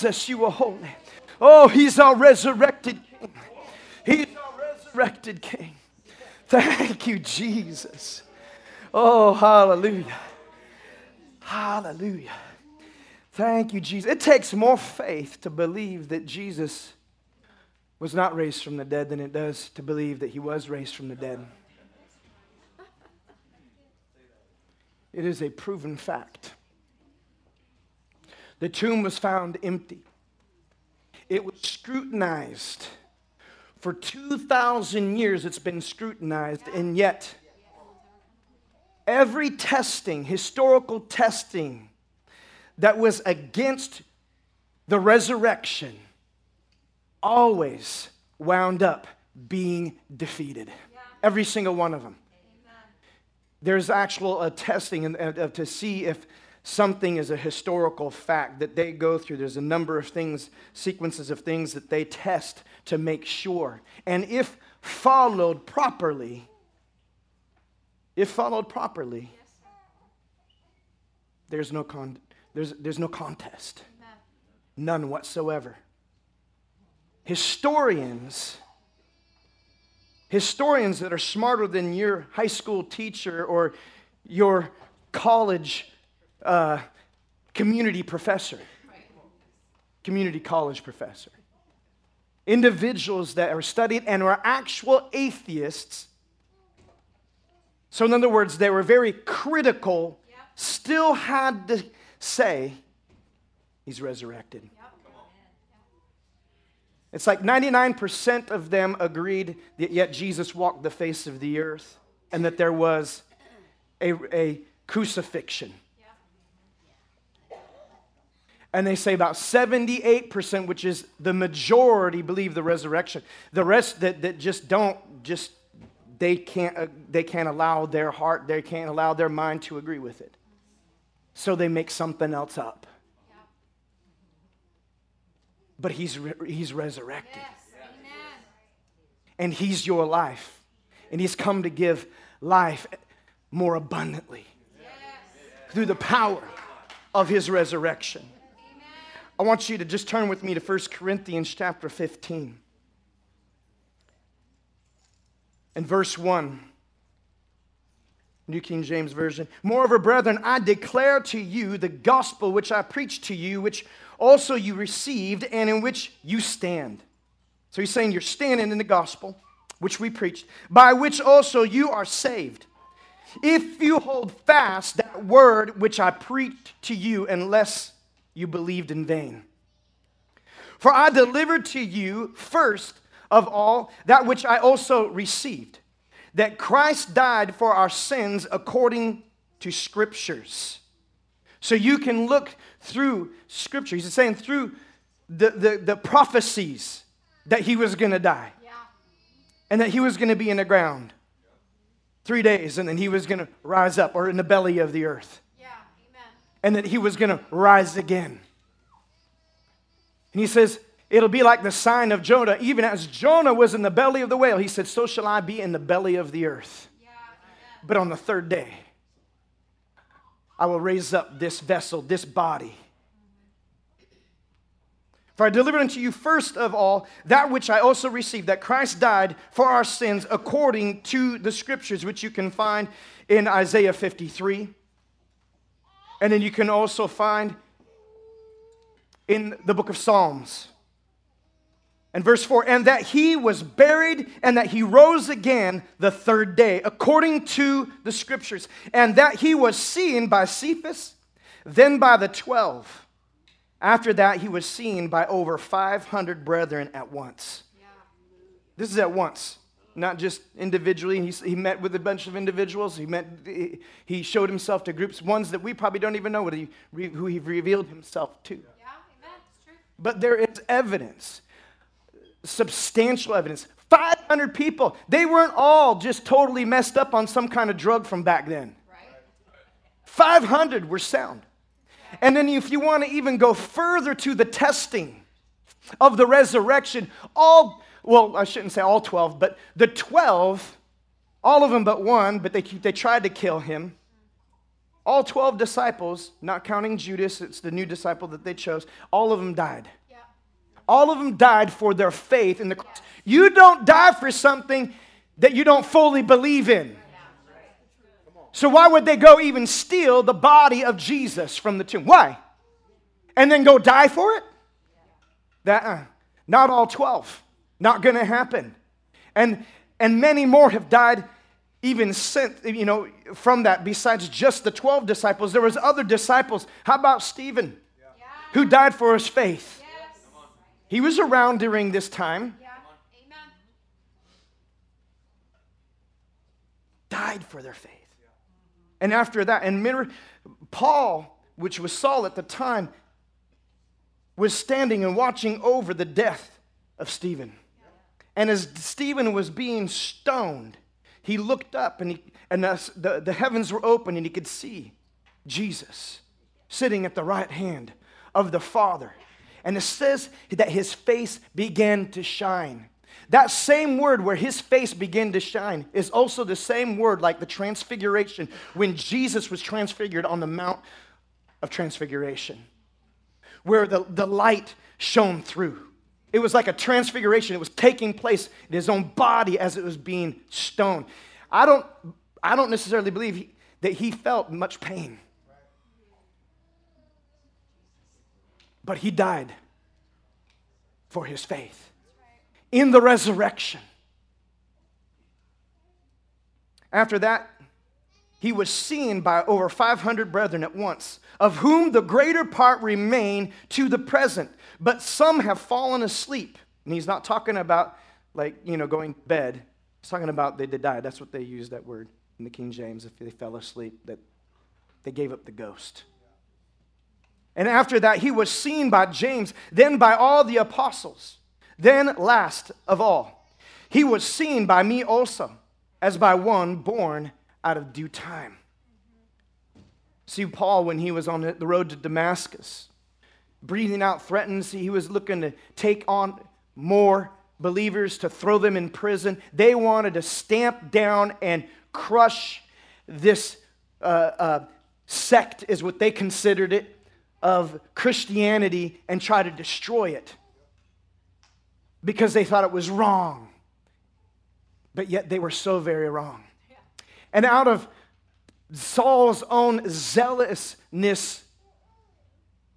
Jesus, you are holy. Oh, he's our resurrected king. He's our resurrected king. Thank you, Jesus. Oh, hallelujah. Hallelujah. Thank you, Jesus. It takes more faith to believe that Jesus was not raised from the dead than it does to believe that he was raised from the dead. It is a proven fact. The tomb was found empty. It was scrutinized. For 2,000 years, it's been scrutinized, and yet, every testing, historical testing, that was against the resurrection always wound up being defeated. Every single one of them. There's actual uh, testing uh, to see if something is a historical fact that they go through. There's a number of things, sequences of things that they test to make sure. And if followed properly, if followed properly, there's no con- there's, there's no contest, none whatsoever. Historians, historians that are smarter than your high school teacher or your college uh, community professor, community college professor, individuals that are studied and are actual atheists. So, in other words, they were very critical, still had to say he's resurrected. It's like 99% of them agreed that yet Jesus walked the face of the earth and that there was a, a crucifixion. And they say about 78%, which is the majority, believe the resurrection. The rest that, that just don't, just they can't, uh, they can't allow their heart, they can't allow their mind to agree with it so they make something else up. But he's, re- he's resurrected. Yes. And he's your life. And he's come to give life more abundantly yes. through the power of his resurrection. I want you to just turn with me to 1 Corinthians chapter 15 and verse 1. New King James Version. Moreover, brethren, I declare to you the gospel which I preached to you, which also you received, and in which you stand. So he's saying you're standing in the gospel, which we preached, by which also you are saved. If you hold fast that word which I preached to you, unless you believed in vain. For I delivered to you first of all that which I also received that Christ died for our sins according to scriptures. So you can look through scripture. He's saying through the, the, the prophecies that he was going to die yeah. and that he was going to be in the ground three days and then he was going to rise up or in the belly of the earth. And that he was going to rise again. And he says, It'll be like the sign of Jonah. Even as Jonah was in the belly of the whale, he said, So shall I be in the belly of the earth. But on the third day, I will raise up this vessel, this body. For I delivered unto you first of all that which I also received, that Christ died for our sins according to the scriptures, which you can find in Isaiah 53. And then you can also find in the book of Psalms. And verse 4 and that he was buried and that he rose again the third day, according to the scriptures, and that he was seen by Cephas, then by the twelve. After that, he was seen by over 500 brethren at once. Yeah. This is at once, not just individually. He, he met with a bunch of individuals. He, met, he showed himself to groups, ones that we probably don't even know what he, who he revealed himself to. Yeah, amen. But there is evidence substantial evidence. 500 people. They weren't all just totally messed up on some kind of drug from back then. Right. 500 were sound. And then, if you want to even go further to the testing of the resurrection, all, well, I shouldn't say all 12, but the 12, all of them but one, but they, they tried to kill him. All 12 disciples, not counting Judas, it's the new disciple that they chose, all of them died. All of them died for their faith in the cross. You don't die for something that you don't fully believe in. So, why would they go even steal the body of Jesus from the tomb? Why? And then go die for it? That, uh, not all 12. Not going to happen. And, and many more have died even since, you know, from that, besides just the 12 disciples. There was other disciples. How about Stephen, yeah. who died for his faith? Yes. He was around during this time. Yeah. Died for their faith. And after that, and Paul, which was Saul at the time, was standing and watching over the death of Stephen. And as Stephen was being stoned, he looked up and, he, and the, the, the heavens were open and he could see Jesus sitting at the right hand of the Father. And it says that his face began to shine. That same word where his face began to shine is also the same word like the transfiguration when Jesus was transfigured on the Mount of Transfiguration, where the, the light shone through. It was like a transfiguration. It was taking place in his own body as it was being stoned. I don't, I don't necessarily believe he, that he felt much pain. But he died for his faith in the resurrection. After that, he was seen by over 500 brethren at once, of whom the greater part remain to the present, but some have fallen asleep. And he's not talking about, like, you know, going to bed. He's talking about they did die. That's what they use that word in the King James, if they fell asleep, that they gave up the ghost. And after that, he was seen by James, then by all the apostles. Then, last of all, he was seen by me also, as by one born out of due time. See, Paul, when he was on the road to Damascus, breathing out threats, he was looking to take on more believers, to throw them in prison. They wanted to stamp down and crush this uh, uh, sect, is what they considered it, of Christianity and try to destroy it because they thought it was wrong. But yet they were so very wrong. And out of Saul's own zealousness,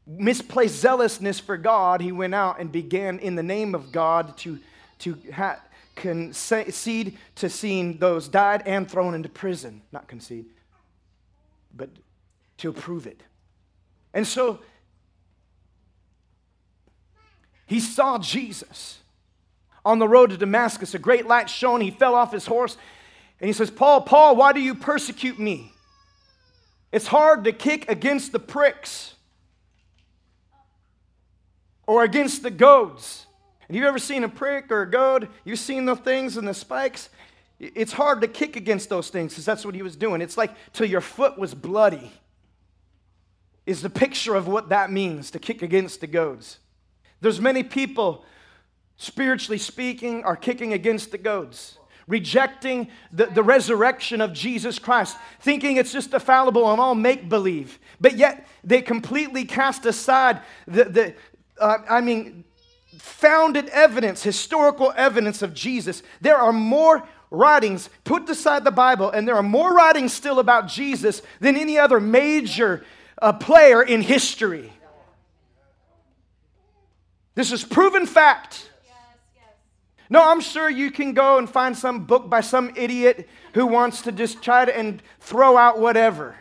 misplaced zealousness for God, he went out and began in the name of God to, to ha- concede to seeing those died and thrown into prison. Not concede, but to approve it. And so he saw Jesus on the road to Damascus. A great light shone. He fell off his horse and he says, Paul, Paul, why do you persecute me? It's hard to kick against the pricks or against the goads. Have you ever seen a prick or a goad? You've seen the things and the spikes? It's hard to kick against those things because that's what he was doing. It's like till your foot was bloody, is the picture of what that means to kick against the goads. There's many people, spiritually speaking, are kicking against the goads rejecting the, the resurrection of Jesus Christ, thinking it's just a fallible and all make believe. But yet they completely cast aside the, the uh, I mean, founded evidence, historical evidence of Jesus. There are more writings, put aside the Bible, and there are more writings still about Jesus than any other major uh, player in history. This is proven fact. No, I'm sure you can go and find some book by some idiot who wants to just try to and throw out whatever.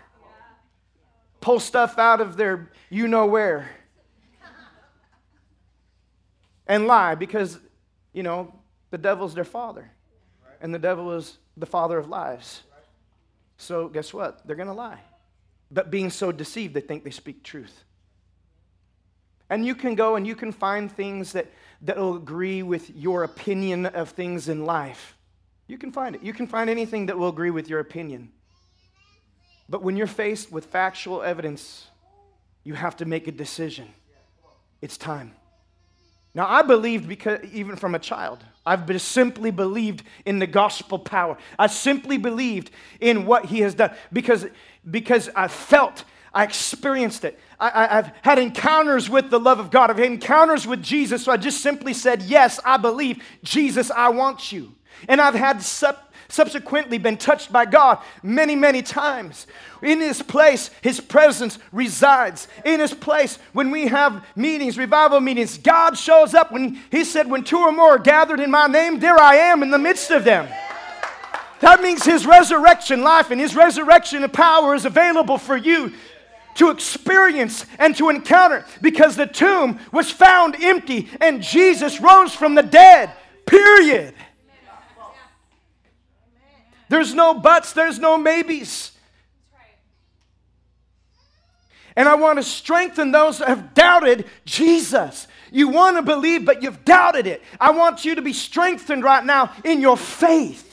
Pull stuff out of their you know where. And lie because, you know, the devil's their father. And the devil is the father of lies. So guess what? They're going to lie. But being so deceived, they think they speak truth. And you can go and you can find things that that will agree with your opinion of things in life. You can find it. You can find anything that will agree with your opinion. But when you're faced with factual evidence, you have to make a decision. It's time. Now, I believed because even from a child, I've just simply believed in the gospel power. I simply believed in what he has done because, because I felt, I experienced it. I, have had encounters with the love of God. I've had encounters with Jesus. So I just simply said, Yes, I believe. Jesus, I want you. And I've had subsequently been touched by God many, many times. In His place, His presence resides. In His place, when we have meetings, revival meetings, God shows up. When He said, When two or more are gathered in my name, there I am in the midst of them. That means His resurrection life and His resurrection power is available for you to experience and to encounter because the tomb was found empty and Jesus rose from the dead. Period. There's no buts, there's no maybes. And I want to strengthen those that have doubted Jesus. You want to believe, but you've doubted it. I want you to be strengthened right now in your faith.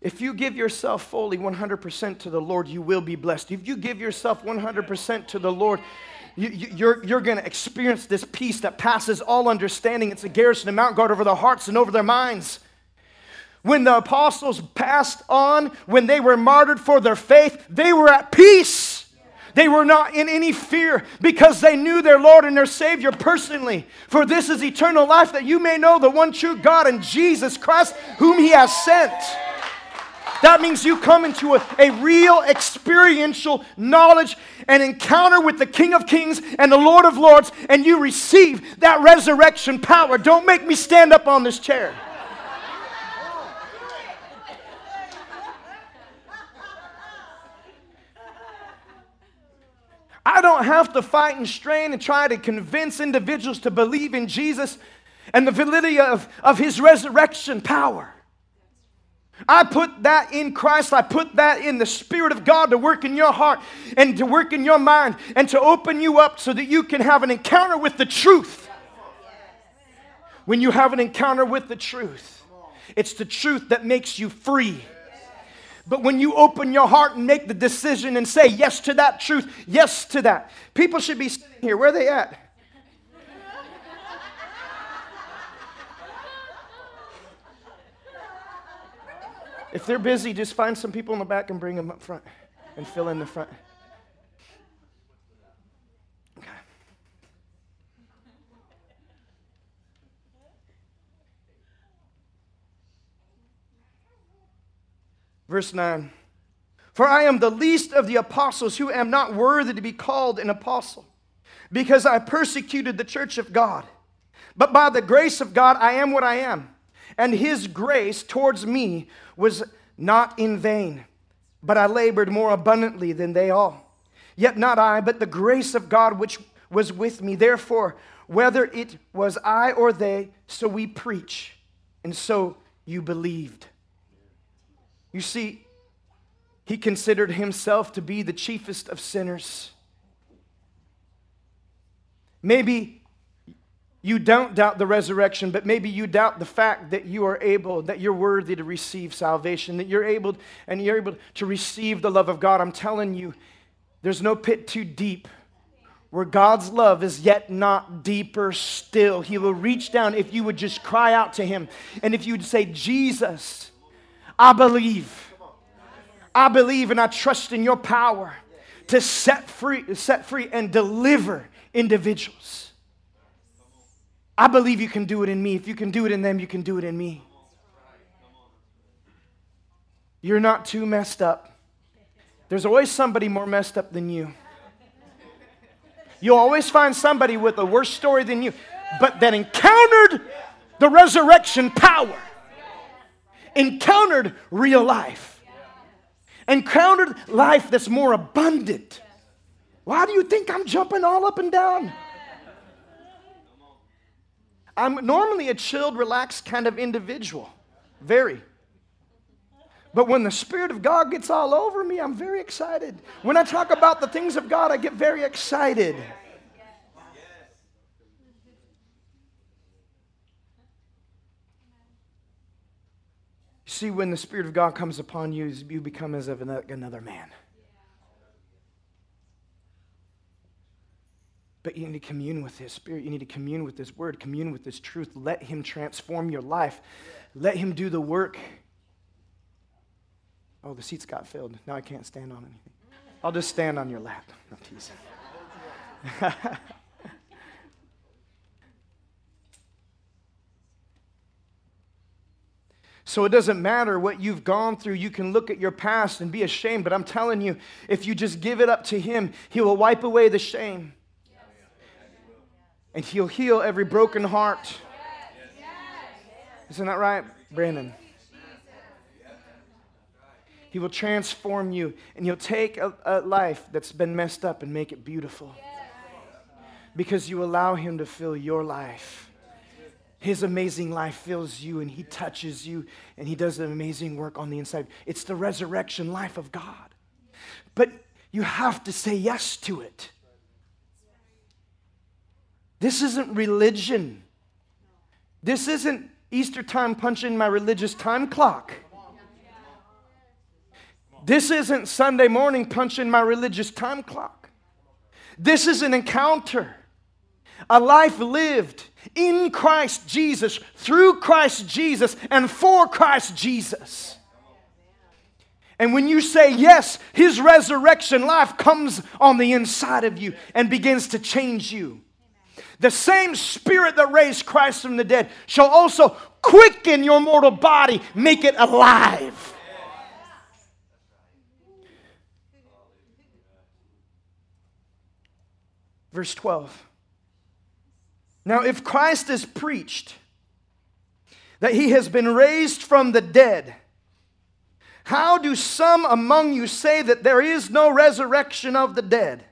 If you give yourself fully 100% to the Lord, you will be blessed. If you give yourself 100% to the Lord, you, are you're, you're going to experience this peace that passes all understanding. It's a garrison and mount guard over their hearts and over their minds. When the apostles passed on, when they were martyred for their faith, they were at peace. They were not in any fear because they knew their Lord and their Savior personally. For this is eternal life that you may know the one true God and Jesus Christ, whom He has sent. That means you come into a, a real experiential knowledge and encounter with the King of Kings and the Lord of Lords, and you receive that resurrection power. Don't make me stand up on this chair. I don't have to fight and strain and try to convince individuals to believe in Jesus and the validity of, of his resurrection power. I put that in Christ. I put that in the Spirit of God to work in your heart and to work in your mind and to open you up so that you can have an encounter with the truth. When you have an encounter with the truth, it's the truth that makes you free. But when you open your heart and make the decision and say yes to that truth, yes to that, people should be sitting here. Where are they at? If they're busy, just find some people in the back and bring them up front and fill in the front. Okay. Verse 9 For I am the least of the apostles who am not worthy to be called an apostle, because I persecuted the church of God. But by the grace of God, I am what I am and his grace towards me was not in vain, but I labored more abundantly than they all. Yet not I, but the grace of God which was with me. Therefore, whether it was I or they, so we preach, and so you believed. You see, he considered himself to be the chiefest of sinners. Maybe you don't doubt the resurrection, but maybe you doubt the fact that you are able, that you're worthy to receive salvation, that you're able and you're able to receive the love of God. I'm telling you, there's no pit too deep where God's love is yet not deeper still. He will reach down if you would just cry out to Him. And if you would say, Jesus, I believe. I believe and I trust in your power to set free, set free and deliver individuals. I believe you can do it in me. If you can do it in them, you can do it in me. You're not too messed up. There's always somebody more messed up than you. You'll always find somebody with a worse story than you, but that encountered the resurrection power, encountered real life, encountered life that's more abundant. Why do you think I'm jumping all up and down? I'm normally a chilled, relaxed kind of individual. Very. But when the Spirit of God gets all over me, I'm very excited. When I talk about the things of God, I get very excited. See, when the Spirit of God comes upon you, you become as of another man. But you need to commune with His Spirit. You need to commune with His Word, commune with His truth. Let Him transform your life. Let Him do the work. Oh, the seats got filled. Now I can't stand on anything. I'll just stand on your lap. No teasing. So it doesn't matter what you've gone through. You can look at your past and be ashamed, but I'm telling you, if you just give it up to Him, He will wipe away the shame. And He'll heal every broken heart. Isn't that right, Brandon? He will transform you, and He'll take a, a life that's been messed up and make it beautiful. Because you allow Him to fill your life. His amazing life fills you and He touches you and He does an amazing work on the inside. It's the resurrection life of God. But you have to say yes to it. This isn't religion. This isn't Easter time punching my religious time clock. This isn't Sunday morning punching my religious time clock. This is an encounter, a life lived in Christ Jesus, through Christ Jesus, and for Christ Jesus. And when you say yes, His resurrection life comes on the inside of you and begins to change you. The same Spirit that raised Christ from the dead shall also quicken your mortal body, make it alive. Verse 12. Now, if Christ is preached that he has been raised from the dead, how do some among you say that there is no resurrection of the dead?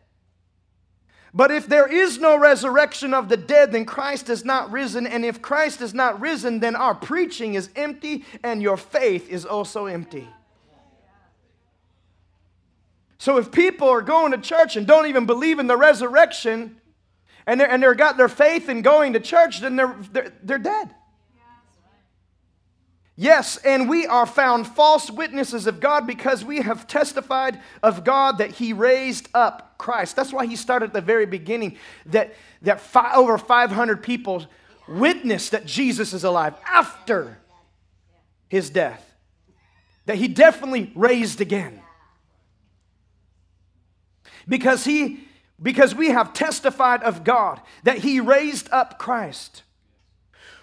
But if there is no resurrection of the dead, then Christ is not risen. And if Christ is not risen, then our preaching is empty and your faith is also empty. So if people are going to church and don't even believe in the resurrection, and they're, and they're got their faith in going to church, then they're, they're, they're dead. Yes, and we are found false witnesses of God because we have testified of God that He raised up Christ. That's why He started at the very beginning that, that fi- over 500 people witnessed that Jesus is alive after His death, that He definitely raised again. Because He because we have testified of God that He raised up Christ,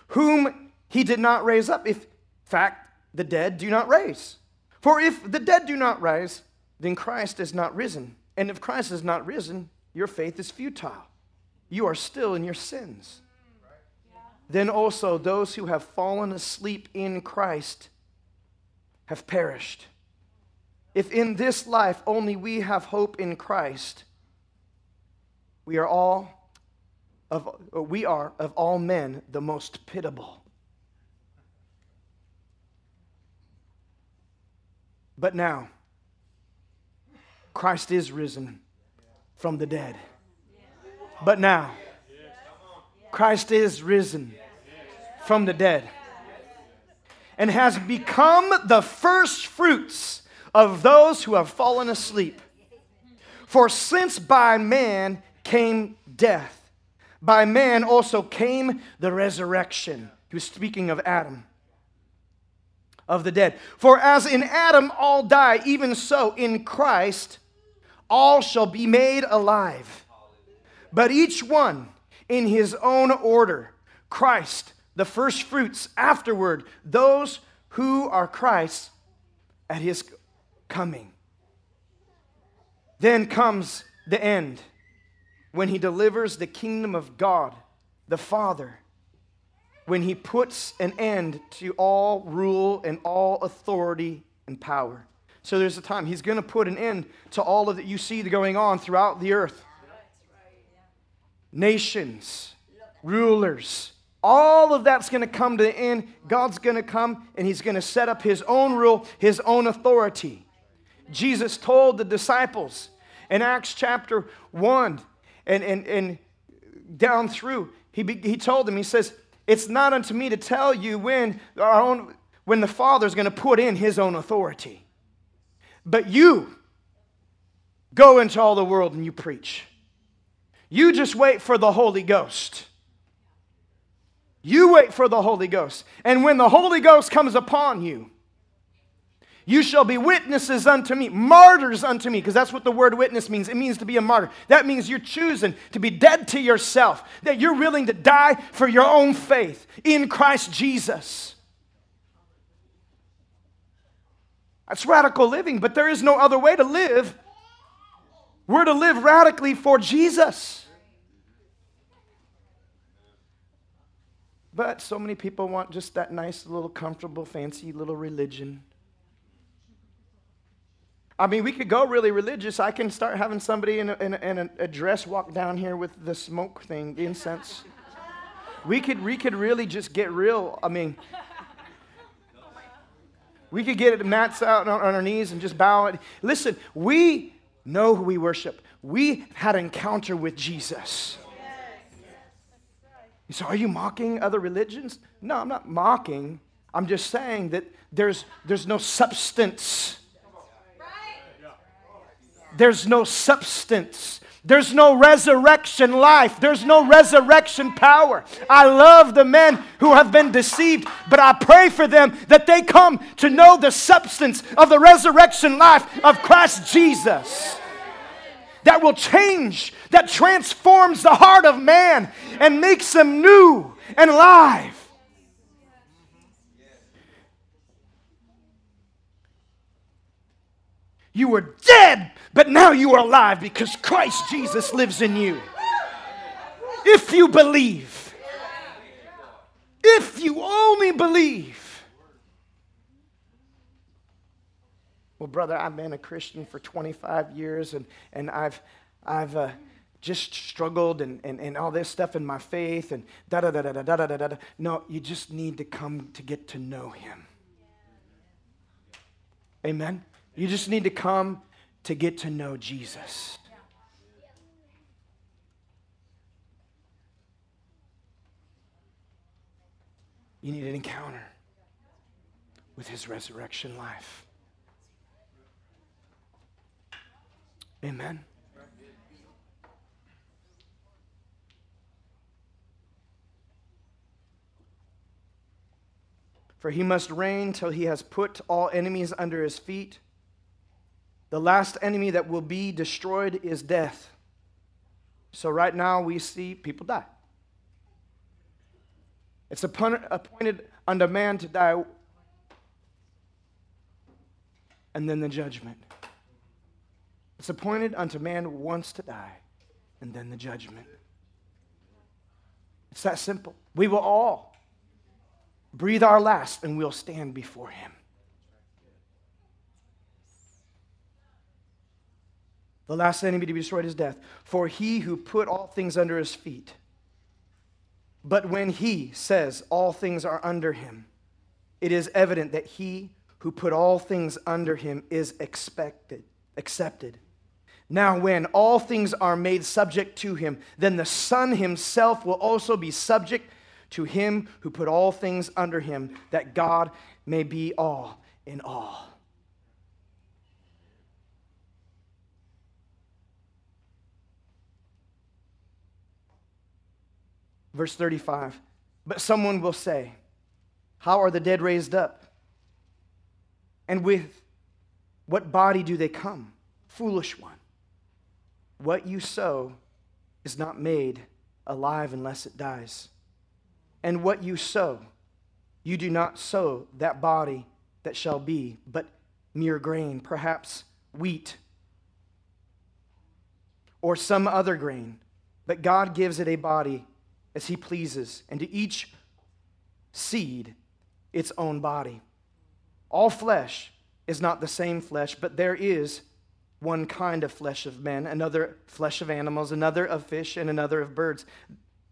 whom He did not raise up. If, fact, the dead do not raise. For if the dead do not rise, then Christ is not risen. And if Christ is not risen, your faith is futile. You are still in your sins. Then also those who have fallen asleep in Christ have perished. If in this life only we have hope in Christ, we are all of we are of all men the most pitiable. But now Christ is risen from the dead. But now Christ is risen from the dead and has become the first fruits of those who have fallen asleep. For since by man came death. By man also came the resurrection. He was speaking of Adam, of the dead. For as in Adam all die, even so in Christ all shall be made alive. But each one in his own order. Christ, the first fruits, afterward, those who are Christ at his coming. Then comes the end when he delivers the kingdom of God, the Father, when he puts an end to all rule and all authority and power. So there's a time he's going to put an end to all of that you see going on throughout the earth. Nations, rulers, all of that's going to come to the end. God's going to come and he's going to set up his own rule, his own authority. Jesus told the disciples in Acts chapter 1 and, and, and down through, he, he told them, he says, It's not unto me to tell you when, our own, when the Father is going to put in his own authority. But you go into all the world and you preach. You just wait for the Holy Ghost. You wait for the Holy Ghost. And when the Holy Ghost comes upon you, you shall be witnesses unto me, martyrs unto me, because that's what the word witness means. It means to be a martyr. That means you're choosing to be dead to yourself, that you're willing to die for your own faith in Christ Jesus. That's radical living, but there is no other way to live. We're to live radically for Jesus. But so many people want just that nice, little, comfortable, fancy little religion. I mean, we could go really religious. I can start having somebody in a, in a, in a dress walk down here with the smoke thing, the incense. We could, we could really just get real. I mean, we could get mats out on, our knees and just bow. It. Listen, we know who we worship. We had an encounter with Jesus. You say, Are you mocking other religions? No, I'm not mocking. I'm just saying that there's, there's no substance. There's no substance. There's no resurrection life. There's no resurrection power. I love the men who have been deceived, but I pray for them that they come to know the substance of the resurrection life of Christ Jesus that will change, that transforms the heart of man and makes them new and alive. You were dead, but now you are alive because Christ Jesus lives in you. If you believe, if you only believe. Well, brother, I've been a Christian for 25 years and, and I've, I've uh, just struggled and, and, and all this stuff in my faith and da da da da da da da da. No, you just need to come to get to know Him. Amen? You just need to come to get to know Jesus. You need an encounter with His resurrection life. Amen. For he must reign till he has put all enemies under his feet. The last enemy that will be destroyed is death. So, right now, we see people die. It's appointed unto man to die, and then the judgment. It's appointed unto man once to die, and then the judgment. It's that simple. We will all breathe our last, and we'll stand before him. The last enemy to be destroyed is death. For he who put all things under his feet. But when he says all things are under him, it is evident that he who put all things under him is expected, accepted. Now, when all things are made subject to him, then the Son himself will also be subject to him who put all things under him, that God may be all in all. Verse 35 But someone will say, How are the dead raised up? And with what body do they come? Foolish one. What you sow is not made alive unless it dies. And what you sow, you do not sow that body that shall be, but mere grain, perhaps wheat or some other grain. But God gives it a body as He pleases, and to each seed its own body. All flesh is not the same flesh, but there is one kind of flesh of men, another flesh of animals, another of fish, and another of birds.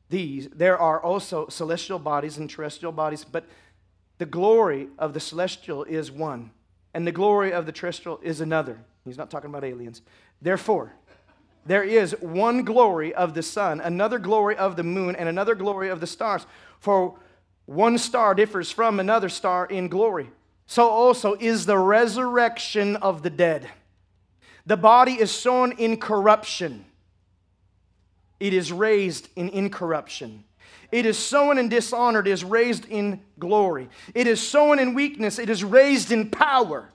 These, there are also celestial bodies and terrestrial bodies, but the glory of the celestial is one, and the glory of the terrestrial is another. He's not talking about aliens. Therefore, there is one glory of the sun, another glory of the moon, and another glory of the stars. For one star differs from another star in glory. So also is the resurrection of the dead. The body is sown in corruption, it is raised in incorruption. It is sown in dishonor, it is raised in glory. It is sown in weakness, it is raised in power.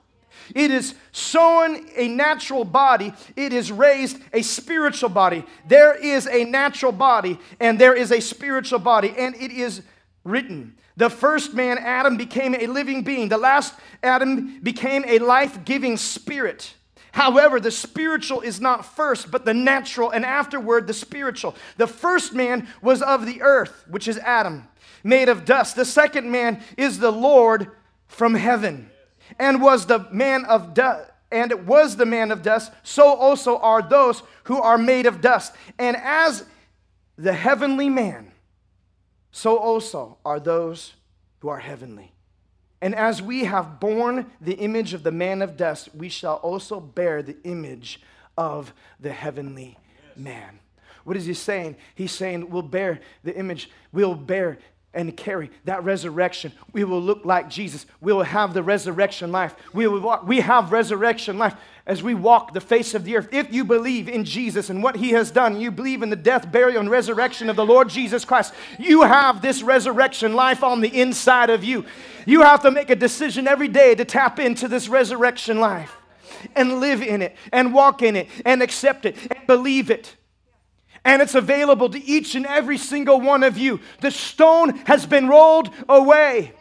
It is sown a natural body, it is raised a spiritual body. There is a natural body and there is a spiritual body, and it is written. The first man, Adam, became a living being. The last Adam became a life giving spirit. However, the spiritual is not first, but the natural, and afterward the spiritual. The first man was of the earth, which is Adam, made of dust. The second man is the Lord from heaven, and was the man of dust. And it was the man of dust, so also are those who are made of dust. And as the heavenly man, so also are those who are heavenly. And as we have borne the image of the man of dust, we shall also bear the image of the heavenly man. What is he saying? He's saying we'll bear the image, we'll bear and carry that resurrection. We will look like Jesus. We will have the resurrection life. We will walk, we have resurrection life as we walk the face of the earth. If you believe in Jesus and what he has done, you believe in the death, burial, and resurrection of the Lord Jesus Christ, you have this resurrection life on the inside of you. You have to make a decision every day to tap into this resurrection life and live in it and walk in it and accept it and believe it and it's available to each and every single one of you. The stone has been rolled away.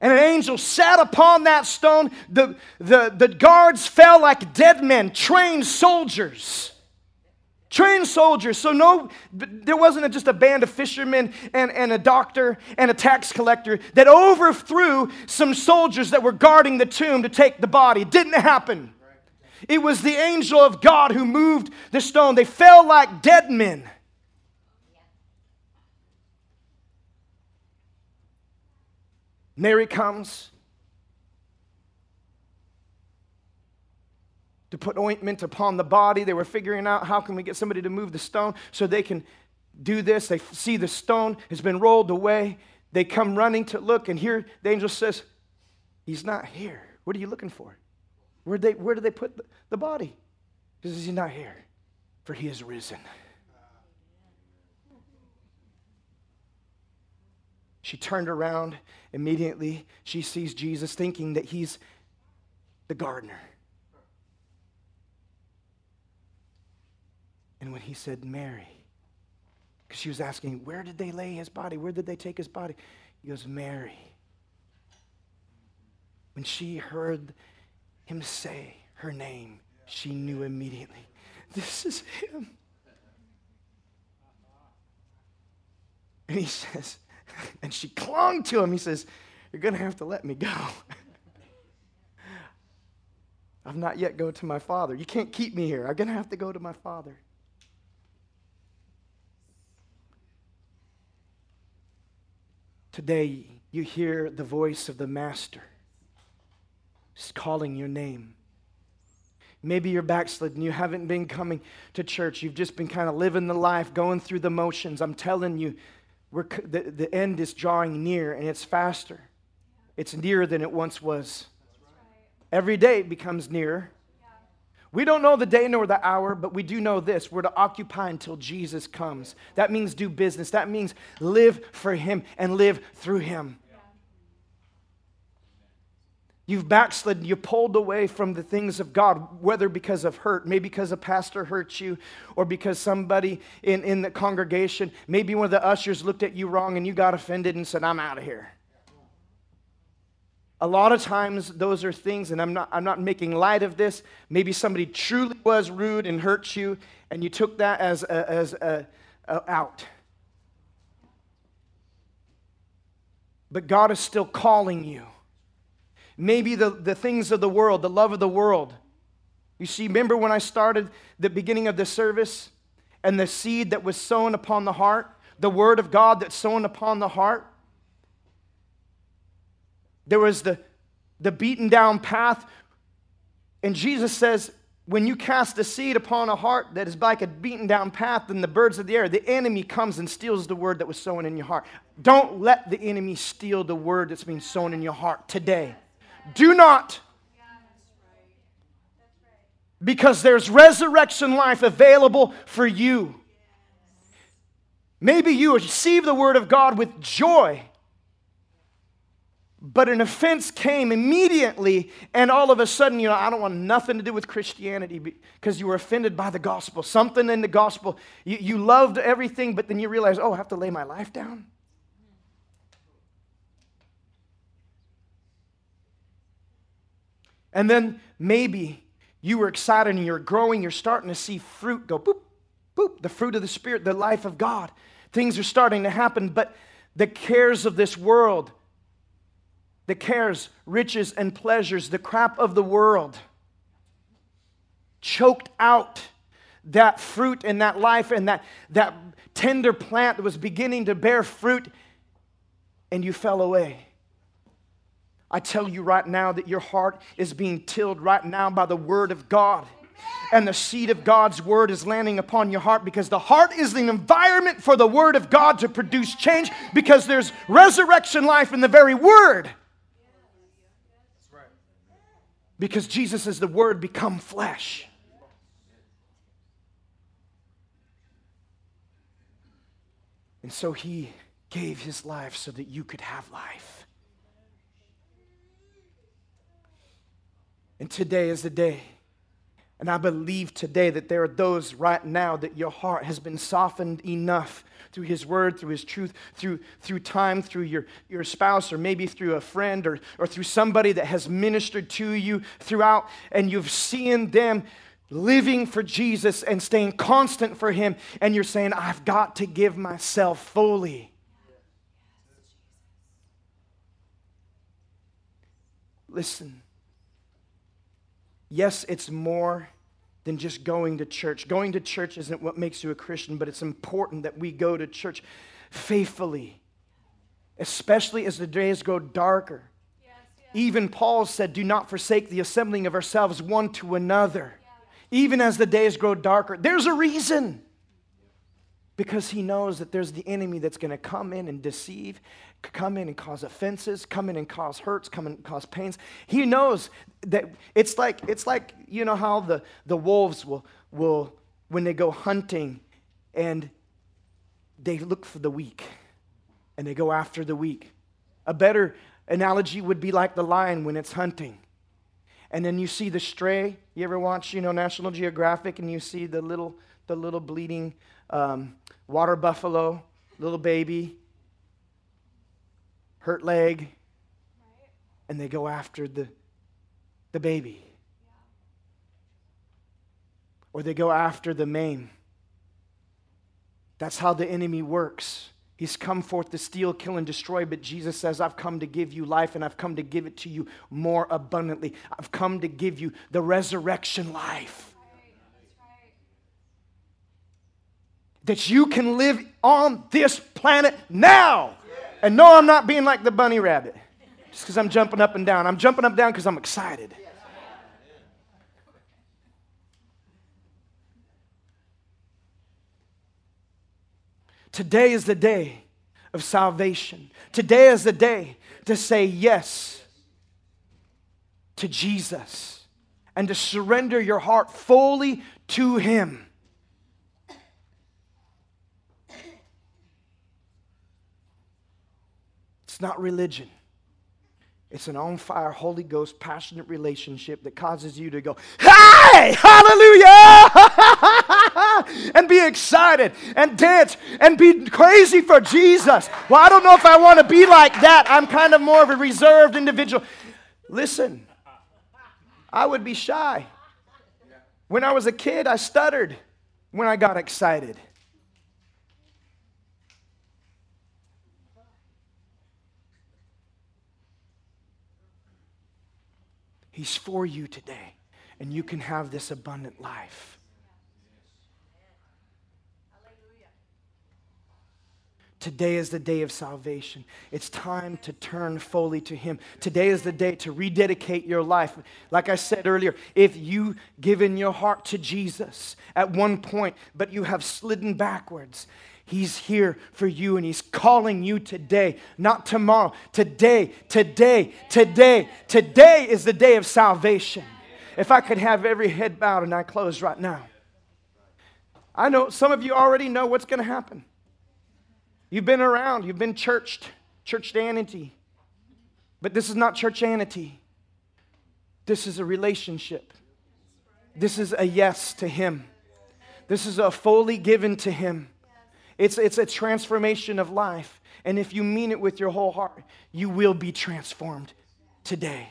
And an angel sat upon that stone. The, the, the guards fell like dead men, trained soldiers. Trained soldiers. So, no, there wasn't just a band of fishermen and, and a doctor and a tax collector that overthrew some soldiers that were guarding the tomb to take the body. Didn't happen. It was the angel of God who moved the stone. They fell like dead men. Mary comes to put ointment upon the body. They were figuring out how can we get somebody to move the stone so they can do this. They see the stone has been rolled away. They come running to look, and here the angel says, He's not here. What are you looking for? Where they, where did they put the, the body? Says, He's not here, for he is risen. She turned around immediately. She sees Jesus, thinking that he's the gardener. And when he said, Mary, because she was asking, Where did they lay his body? Where did they take his body? He goes, Mary. When she heard him say her name, she knew immediately this is him. And he says, and she clung to him. He says, You're going to have to let me go. I've not yet go to my father. You can't keep me here. I'm going to have to go to my father. Today, you hear the voice of the master. He's calling your name. Maybe you're backslidden. You haven't been coming to church. You've just been kind of living the life, going through the motions. I'm telling you, the, the end is drawing near and it's faster. It's nearer than it once was. Every day becomes nearer. We don't know the day nor the hour, but we do know this. We're to occupy until Jesus comes. That means do business. That means live for Him and live through Him. You've backslidden, you pulled away from the things of God, whether because of hurt, maybe because a pastor hurt you, or because somebody in, in the congregation, maybe one of the ushers looked at you wrong and you got offended and said, I'm out of here. A lot of times, those are things, and I'm not, I'm not making light of this. Maybe somebody truly was rude and hurt you, and you took that as, a, as a, a out. But God is still calling you. Maybe the, the things of the world, the love of the world. You see, remember when I started the beginning of the service and the seed that was sown upon the heart, the word of God that's sown upon the heart? There was the, the beaten down path. And Jesus says, when you cast a seed upon a heart that is like a beaten down path, then the birds of the air, the enemy comes and steals the word that was sown in your heart. Don't let the enemy steal the word that's being sown in your heart today. Do not. because there's resurrection life available for you. Maybe you receive the word of God with joy, but an offense came immediately, and all of a sudden, you know, I don't want nothing to do with Christianity because you were offended by the gospel. Something in the gospel, you, you loved everything, but then you realize, oh, I have to lay my life down. And then maybe you were excited and you're growing, you're starting to see fruit go boop, boop, the fruit of the Spirit, the life of God. Things are starting to happen, but the cares of this world, the cares, riches, and pleasures, the crap of the world, choked out that fruit and that life and that, that tender plant that was beginning to bear fruit, and you fell away. I tell you right now that your heart is being tilled right now by the Word of God and the seed of God's word is landing upon your heart because the heart is the environment for the word of God to produce change because there's resurrection life in the very word. Because Jesus is the word become flesh. And so he gave his life so that you could have life. And today is the day and I believe today that there are those right now that your heart has been softened enough through His Word, through His truth, through, through time, through your, your spouse, or maybe through a friend, or, or through somebody that has ministered to you throughout, and you've seen them living for Jesus and staying constant for Him, and you're saying, I've got to give myself fully. Listen. Yes, it's more than just going to church. Going to church isn't what makes you a Christian, but it's important that we go to church faithfully, especially as the days grow darker. Yes, yes. Even Paul said, Do not forsake the assembling of ourselves one to another, yeah. even as the days grow darker. There's a reason. Because he knows that there's the enemy that's going to come in and deceive, come in and cause offenses, come in and cause hurts, come in and cause pains. He knows that it's like it's like you know how the, the wolves will will when they go hunting and they look for the weak and they go after the weak. A better analogy would be like the lion when it's hunting. And then you see the stray. You ever watch, you know, National Geographic and you see the little the little bleeding um, water buffalo, little baby, hurt leg, and they go after the, the baby. Or they go after the maim. That's how the enemy works. He's come forth to steal, kill, and destroy, but Jesus says, I've come to give you life and I've come to give it to you more abundantly. I've come to give you the resurrection life. That you can live on this planet now. And no, I'm not being like the bunny rabbit just because I'm jumping up and down. I'm jumping up and down because I'm excited. Today is the day of salvation. Today is the day to say yes to Jesus and to surrender your heart fully to Him. It's not religion. It's an on fire, Holy Ghost, passionate relationship that causes you to go, Hey, hallelujah! and be excited and dance and be crazy for Jesus. Well, I don't know if I want to be like that. I'm kind of more of a reserved individual. Listen, I would be shy. When I was a kid, I stuttered when I got excited. He's for you today, and you can have this abundant life. Today is the day of salvation. It's time to turn fully to Him. Today is the day to rededicate your life. Like I said earlier, if you given your heart to Jesus at one point, but you have slidden backwards, He's here for you and He's calling you today, not tomorrow. Today, today, today. Today is the day of salvation. If I could have every head bowed and eye closed right now. I know some of you already know what's going to happen. You've been around, you've been churched, churchdanity. But this is not churchanity. This is a relationship. This is a yes to Him. This is a fully given to Him. It's, it's a transformation of life. And if you mean it with your whole heart, you will be transformed today.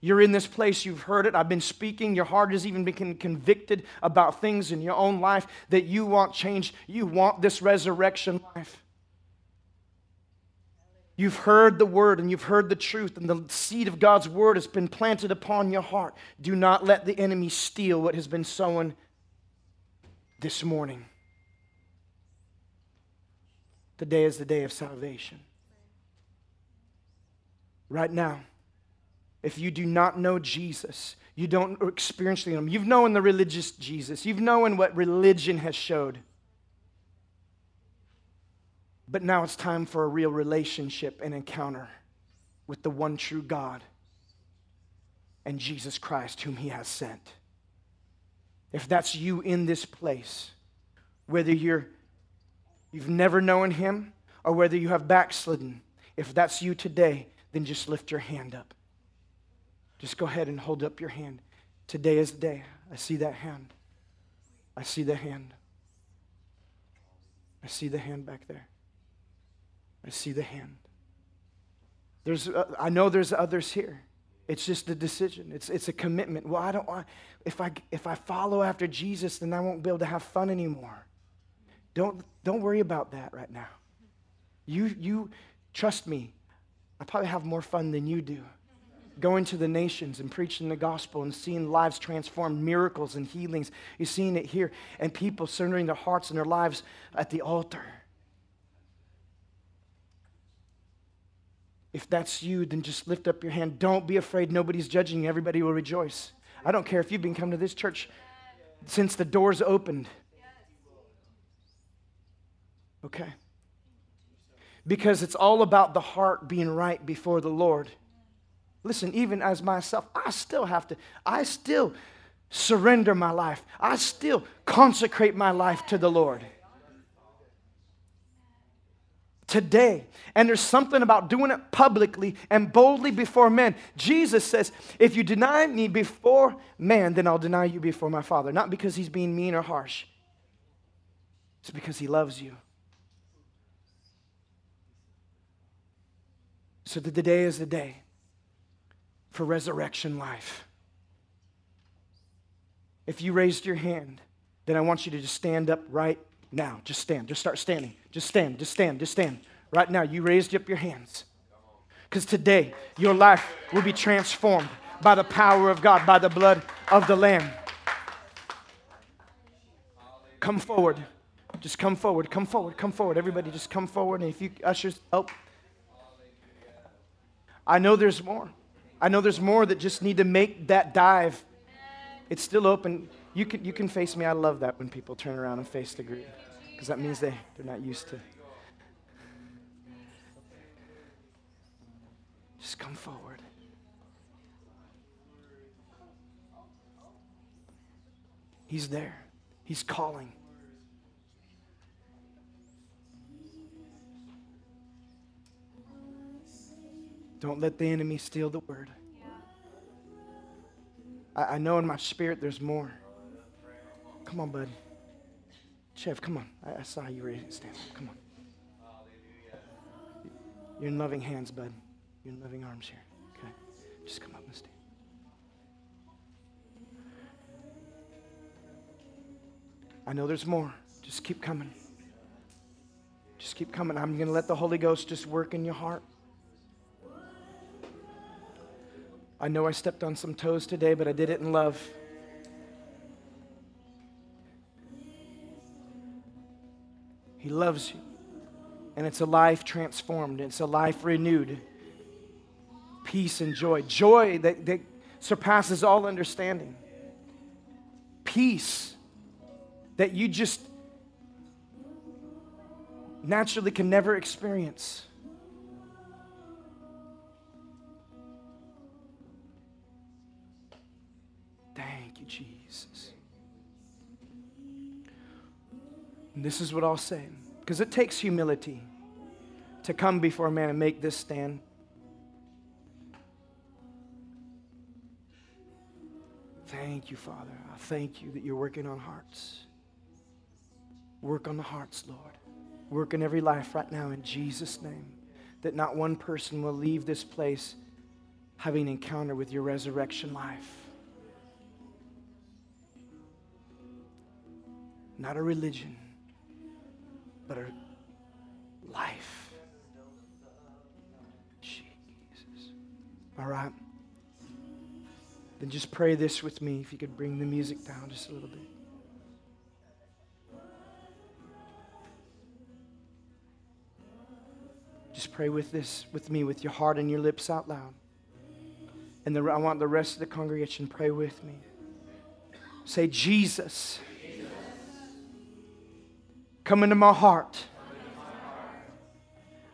You're in this place, you've heard it. I've been speaking. Your heart has even been convicted about things in your own life that you want change. You want this resurrection life. You've heard the word and you've heard the truth, and the seed of God's word has been planted upon your heart. Do not let the enemy steal what has been sown this morning. Today is the day of salvation. Right now, if you do not know Jesus, you don't experience Him. You've known the religious Jesus. You've known what religion has showed. But now it's time for a real relationship and encounter with the one true God and Jesus Christ, whom He has sent. If that's you in this place, whether you're, you've never known Him or whether you have backslidden, if that's you today, then just lift your hand up. Just go ahead and hold up your hand. Today is the day. I see that hand. I see the hand. I see the hand back there. I see the hand. There's, uh, I know there's others here. It's just a decision. It's, it's a commitment. Well, I don't want, if I, if I follow after Jesus, then I won't be able to have fun anymore. Don't, don't worry about that right now. You, you, trust me, I probably have more fun than you do going to the nations and preaching the gospel and seeing lives transformed, miracles and healings. You're seeing it here, and people surrendering their hearts and their lives at the altar. If that's you, then just lift up your hand. Don't be afraid. Nobody's judging you. Everybody will rejoice. I don't care if you've been coming to this church since the doors opened. Okay? Because it's all about the heart being right before the Lord. Listen, even as myself, I still have to, I still surrender my life. I still consecrate my life to the Lord. Today, and there's something about doing it publicly and boldly before men. Jesus says, If you deny me before man, then I'll deny you before my Father. Not because he's being mean or harsh, it's because he loves you. So that the day is the day for resurrection life. If you raised your hand, then I want you to just stand up right now. Just stand. Just start standing. Just stand. Just stand. Just stand. Right now, you raised up your hands. Because today, your life will be transformed by the power of God, by the blood of the Lamb. Come forward. Just come forward. Come forward. Come forward. Everybody, just come forward. And if you ushers, oh, I know there's more. I know there's more that just need to make that dive. It's still open. You can, you can face me. I love that when people turn around and face the group because that means they, they're not used to. Just come forward. He's there, He's calling. Don't let the enemy steal the word. I, I know in my spirit there's more. Come on, bud. Chef, come on. I, I saw you ready to stand up. Come on. You're in loving hands, bud. You're in loving arms here. Okay? Just come up and stand. I know there's more. Just keep coming. Just keep coming. I'm going to let the Holy Ghost just work in your heart. I know I stepped on some toes today, but I did it in love. He loves you. And it's a life transformed, it's a life renewed. Peace and joy. Joy that, that surpasses all understanding. Peace that you just naturally can never experience. And this is what I'll say because it takes humility to come before a man and make this stand. Thank you, Father. I thank you that you're working on hearts. Work on the hearts, Lord. Work in every life right now in Jesus' name. That not one person will leave this place having an encounter with your resurrection life. Not a religion, but life. Jesus. All right. Then just pray this with me if you could bring the music down just a little bit. Just pray with this with me with your heart and your lips out loud. And the, I want the rest of the congregation pray with me. Say, Jesus, come into my heart.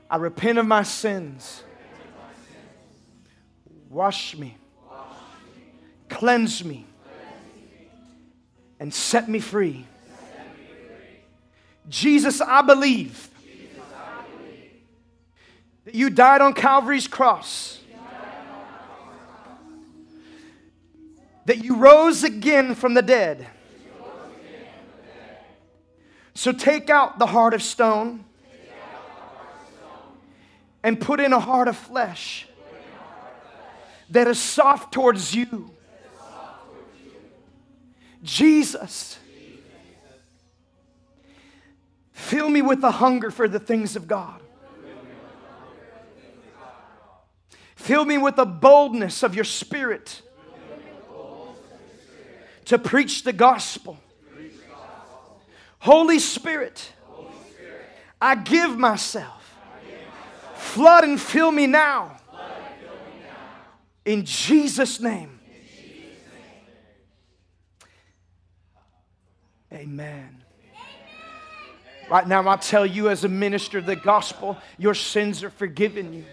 I repent of my sins. Wash me, cleanse me, and set me free. Jesus, I believe that you died on Calvary's cross, that you rose again from the dead. So take out the heart of stone and put in a heart of flesh that is soft towards you. Jesus, fill me with the hunger for the things of God. Fill me with the boldness of your spirit to preach the gospel. Holy Spirit, I give myself. Flood and fill me now. In Jesus' name. Amen. Right now, I tell you, as a minister of the gospel, your sins are forgiven you.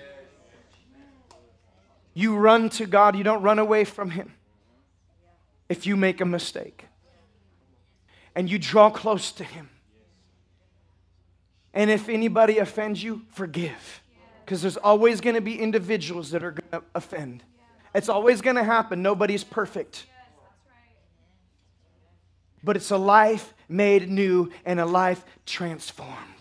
You run to God, you don't run away from Him if you make a mistake. And you draw close to Him. And if anybody offends you, forgive. Because there's always going to be individuals that are going to offend. It's always going to happen. Nobody's perfect. But it's a life made new and a life transformed.